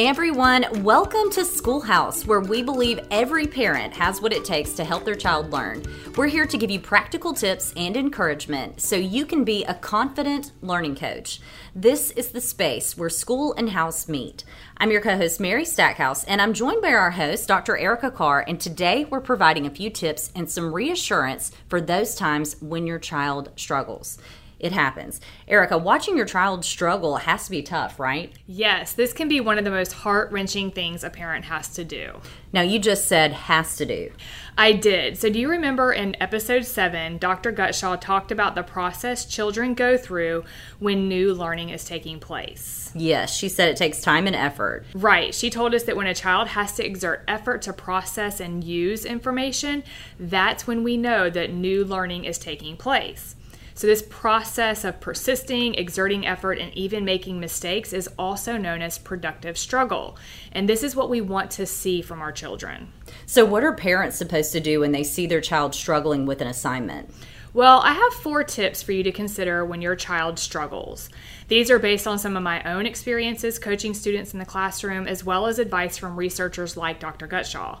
Hey everyone, welcome to Schoolhouse, where we believe every parent has what it takes to help their child learn. We're here to give you practical tips and encouragement so you can be a confident learning coach. This is the space where school and house meet. I'm your co host, Mary Stackhouse, and I'm joined by our host, Dr. Erica Carr, and today we're providing a few tips and some reassurance for those times when your child struggles it happens. Erica, watching your child struggle has to be tough, right? Yes, this can be one of the most heart wrenching things a parent has to do. Now, you just said has to do. I did. So, do you remember in episode 7, Dr. Gutshaw talked about the process children go through when new learning is taking place? Yes, she said it takes time and effort. Right. She told us that when a child has to exert effort to process and use information, that's when we know that new learning is taking place. So, this process of persisting, exerting effort, and even making mistakes is also known as productive struggle. And this is what we want to see from our children. So, what are parents supposed to do when they see their child struggling with an assignment? Well, I have four tips for you to consider when your child struggles. These are based on some of my own experiences coaching students in the classroom, as well as advice from researchers like Dr. Gutshaw.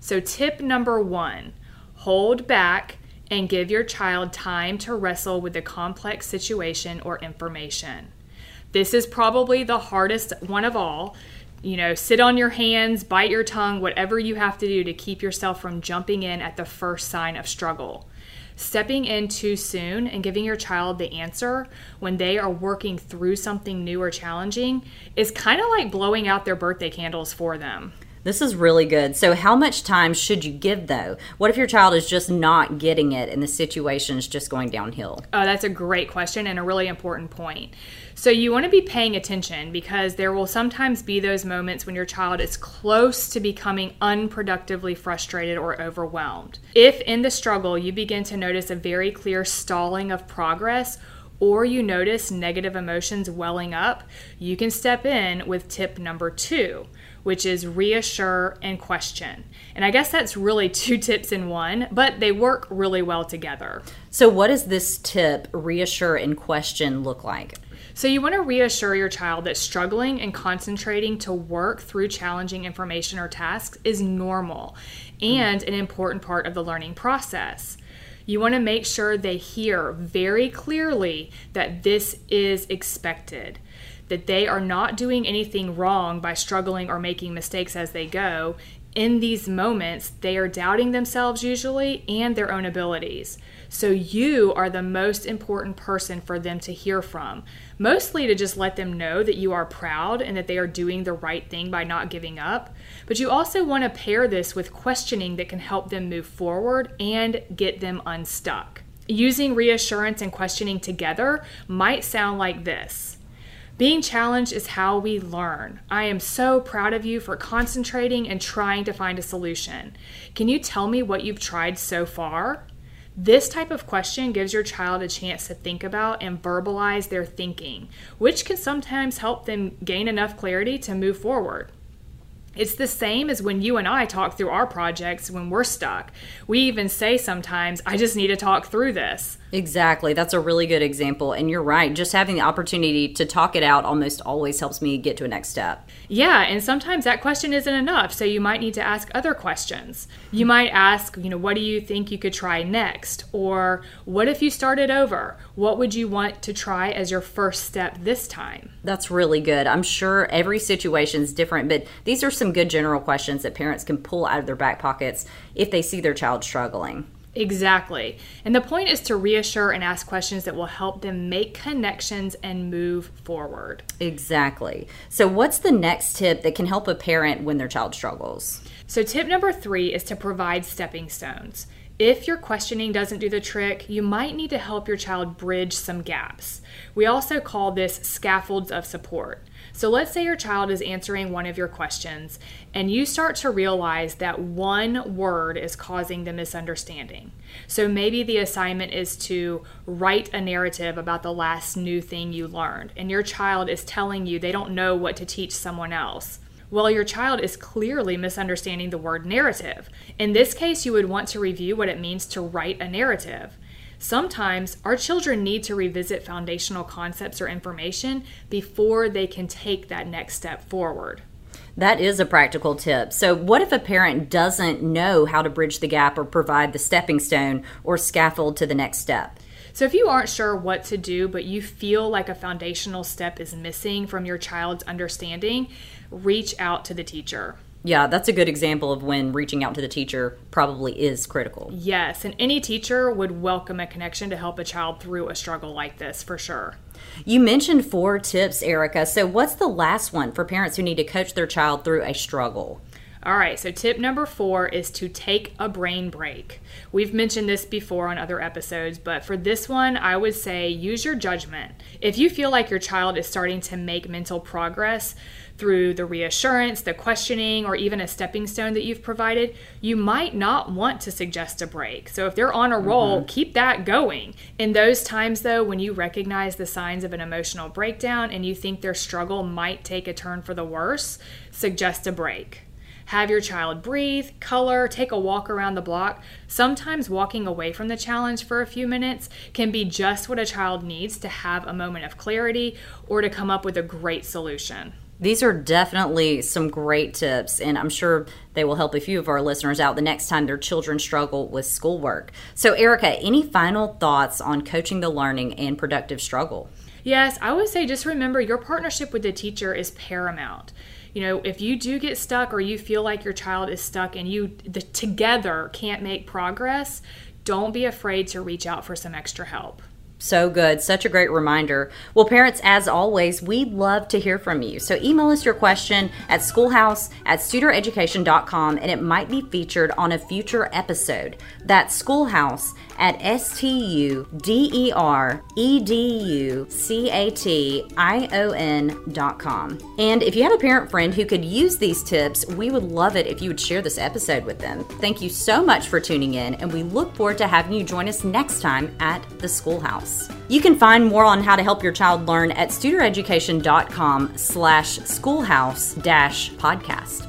So, tip number one hold back and give your child time to wrestle with a complex situation or information. This is probably the hardest one of all. You know, sit on your hands, bite your tongue, whatever you have to do to keep yourself from jumping in at the first sign of struggle. Stepping in too soon and giving your child the answer when they are working through something new or challenging is kind of like blowing out their birthday candles for them. This is really good. So, how much time should you give though? What if your child is just not getting it and the situation is just going downhill? Oh, that's a great question and a really important point. So, you want to be paying attention because there will sometimes be those moments when your child is close to becoming unproductively frustrated or overwhelmed. If in the struggle you begin to notice a very clear stalling of progress, or you notice negative emotions welling up, you can step in with tip number two which is reassure and question. And I guess that's really two tips in one, but they work really well together. So, what does this tip, reassure and question, look like? So, you want to reassure your child that struggling and concentrating to work through challenging information or tasks is normal and an important part of the learning process. You want to make sure they hear very clearly that this is expected that they are not doing anything wrong by struggling or making mistakes as they go. In these moments, they are doubting themselves usually and their own abilities. So, you are the most important person for them to hear from, mostly to just let them know that you are proud and that they are doing the right thing by not giving up. But you also want to pair this with questioning that can help them move forward and get them unstuck. Using reassurance and questioning together might sound like this. Being challenged is how we learn. I am so proud of you for concentrating and trying to find a solution. Can you tell me what you've tried so far? This type of question gives your child a chance to think about and verbalize their thinking, which can sometimes help them gain enough clarity to move forward. It's the same as when you and I talk through our projects when we're stuck. We even say sometimes, I just need to talk through this. Exactly. That's a really good example. And you're right. Just having the opportunity to talk it out almost always helps me get to a next step. Yeah. And sometimes that question isn't enough. So you might need to ask other questions. You might ask, you know, what do you think you could try next? Or what if you started over? What would you want to try as your first step this time? That's really good. I'm sure every situation is different, but these are some good general questions that parents can pull out of their back pockets if they see their child struggling. Exactly. And the point is to reassure and ask questions that will help them make connections and move forward. Exactly. So, what's the next tip that can help a parent when their child struggles? So, tip number three is to provide stepping stones. If your questioning doesn't do the trick, you might need to help your child bridge some gaps. We also call this scaffolds of support. So let's say your child is answering one of your questions and you start to realize that one word is causing the misunderstanding. So maybe the assignment is to write a narrative about the last new thing you learned, and your child is telling you they don't know what to teach someone else. Well, your child is clearly misunderstanding the word narrative. In this case, you would want to review what it means to write a narrative. Sometimes our children need to revisit foundational concepts or information before they can take that next step forward. That is a practical tip. So, what if a parent doesn't know how to bridge the gap or provide the stepping stone or scaffold to the next step? So, if you aren't sure what to do, but you feel like a foundational step is missing from your child's understanding, reach out to the teacher. Yeah, that's a good example of when reaching out to the teacher probably is critical. Yes, and any teacher would welcome a connection to help a child through a struggle like this for sure. You mentioned four tips, Erica. So, what's the last one for parents who need to coach their child through a struggle? All right, so tip number four is to take a brain break. We've mentioned this before on other episodes, but for this one, I would say use your judgment. If you feel like your child is starting to make mental progress through the reassurance, the questioning, or even a stepping stone that you've provided, you might not want to suggest a break. So if they're on a roll, mm-hmm. keep that going. In those times, though, when you recognize the signs of an emotional breakdown and you think their struggle might take a turn for the worse, suggest a break. Have your child breathe, color, take a walk around the block. Sometimes walking away from the challenge for a few minutes can be just what a child needs to have a moment of clarity or to come up with a great solution. These are definitely some great tips, and I'm sure they will help a few of our listeners out the next time their children struggle with schoolwork. So, Erica, any final thoughts on coaching the learning and productive struggle? Yes, I would say just remember your partnership with the teacher is paramount you know if you do get stuck or you feel like your child is stuck and you the, together can't make progress don't be afraid to reach out for some extra help so good. Such a great reminder. Well, parents, as always, we'd love to hear from you. So email us your question at schoolhouse at studereducation.com and it might be featured on a future episode. That's schoolhouse at S T U D E R E D U C A T I O N dot com. And if you have a parent friend who could use these tips, we would love it if you would share this episode with them. Thank you so much for tuning in, and we look forward to having you join us next time at the schoolhouse. You can find more on how to help your child learn at studereducation.com slash schoolhouse dash podcast.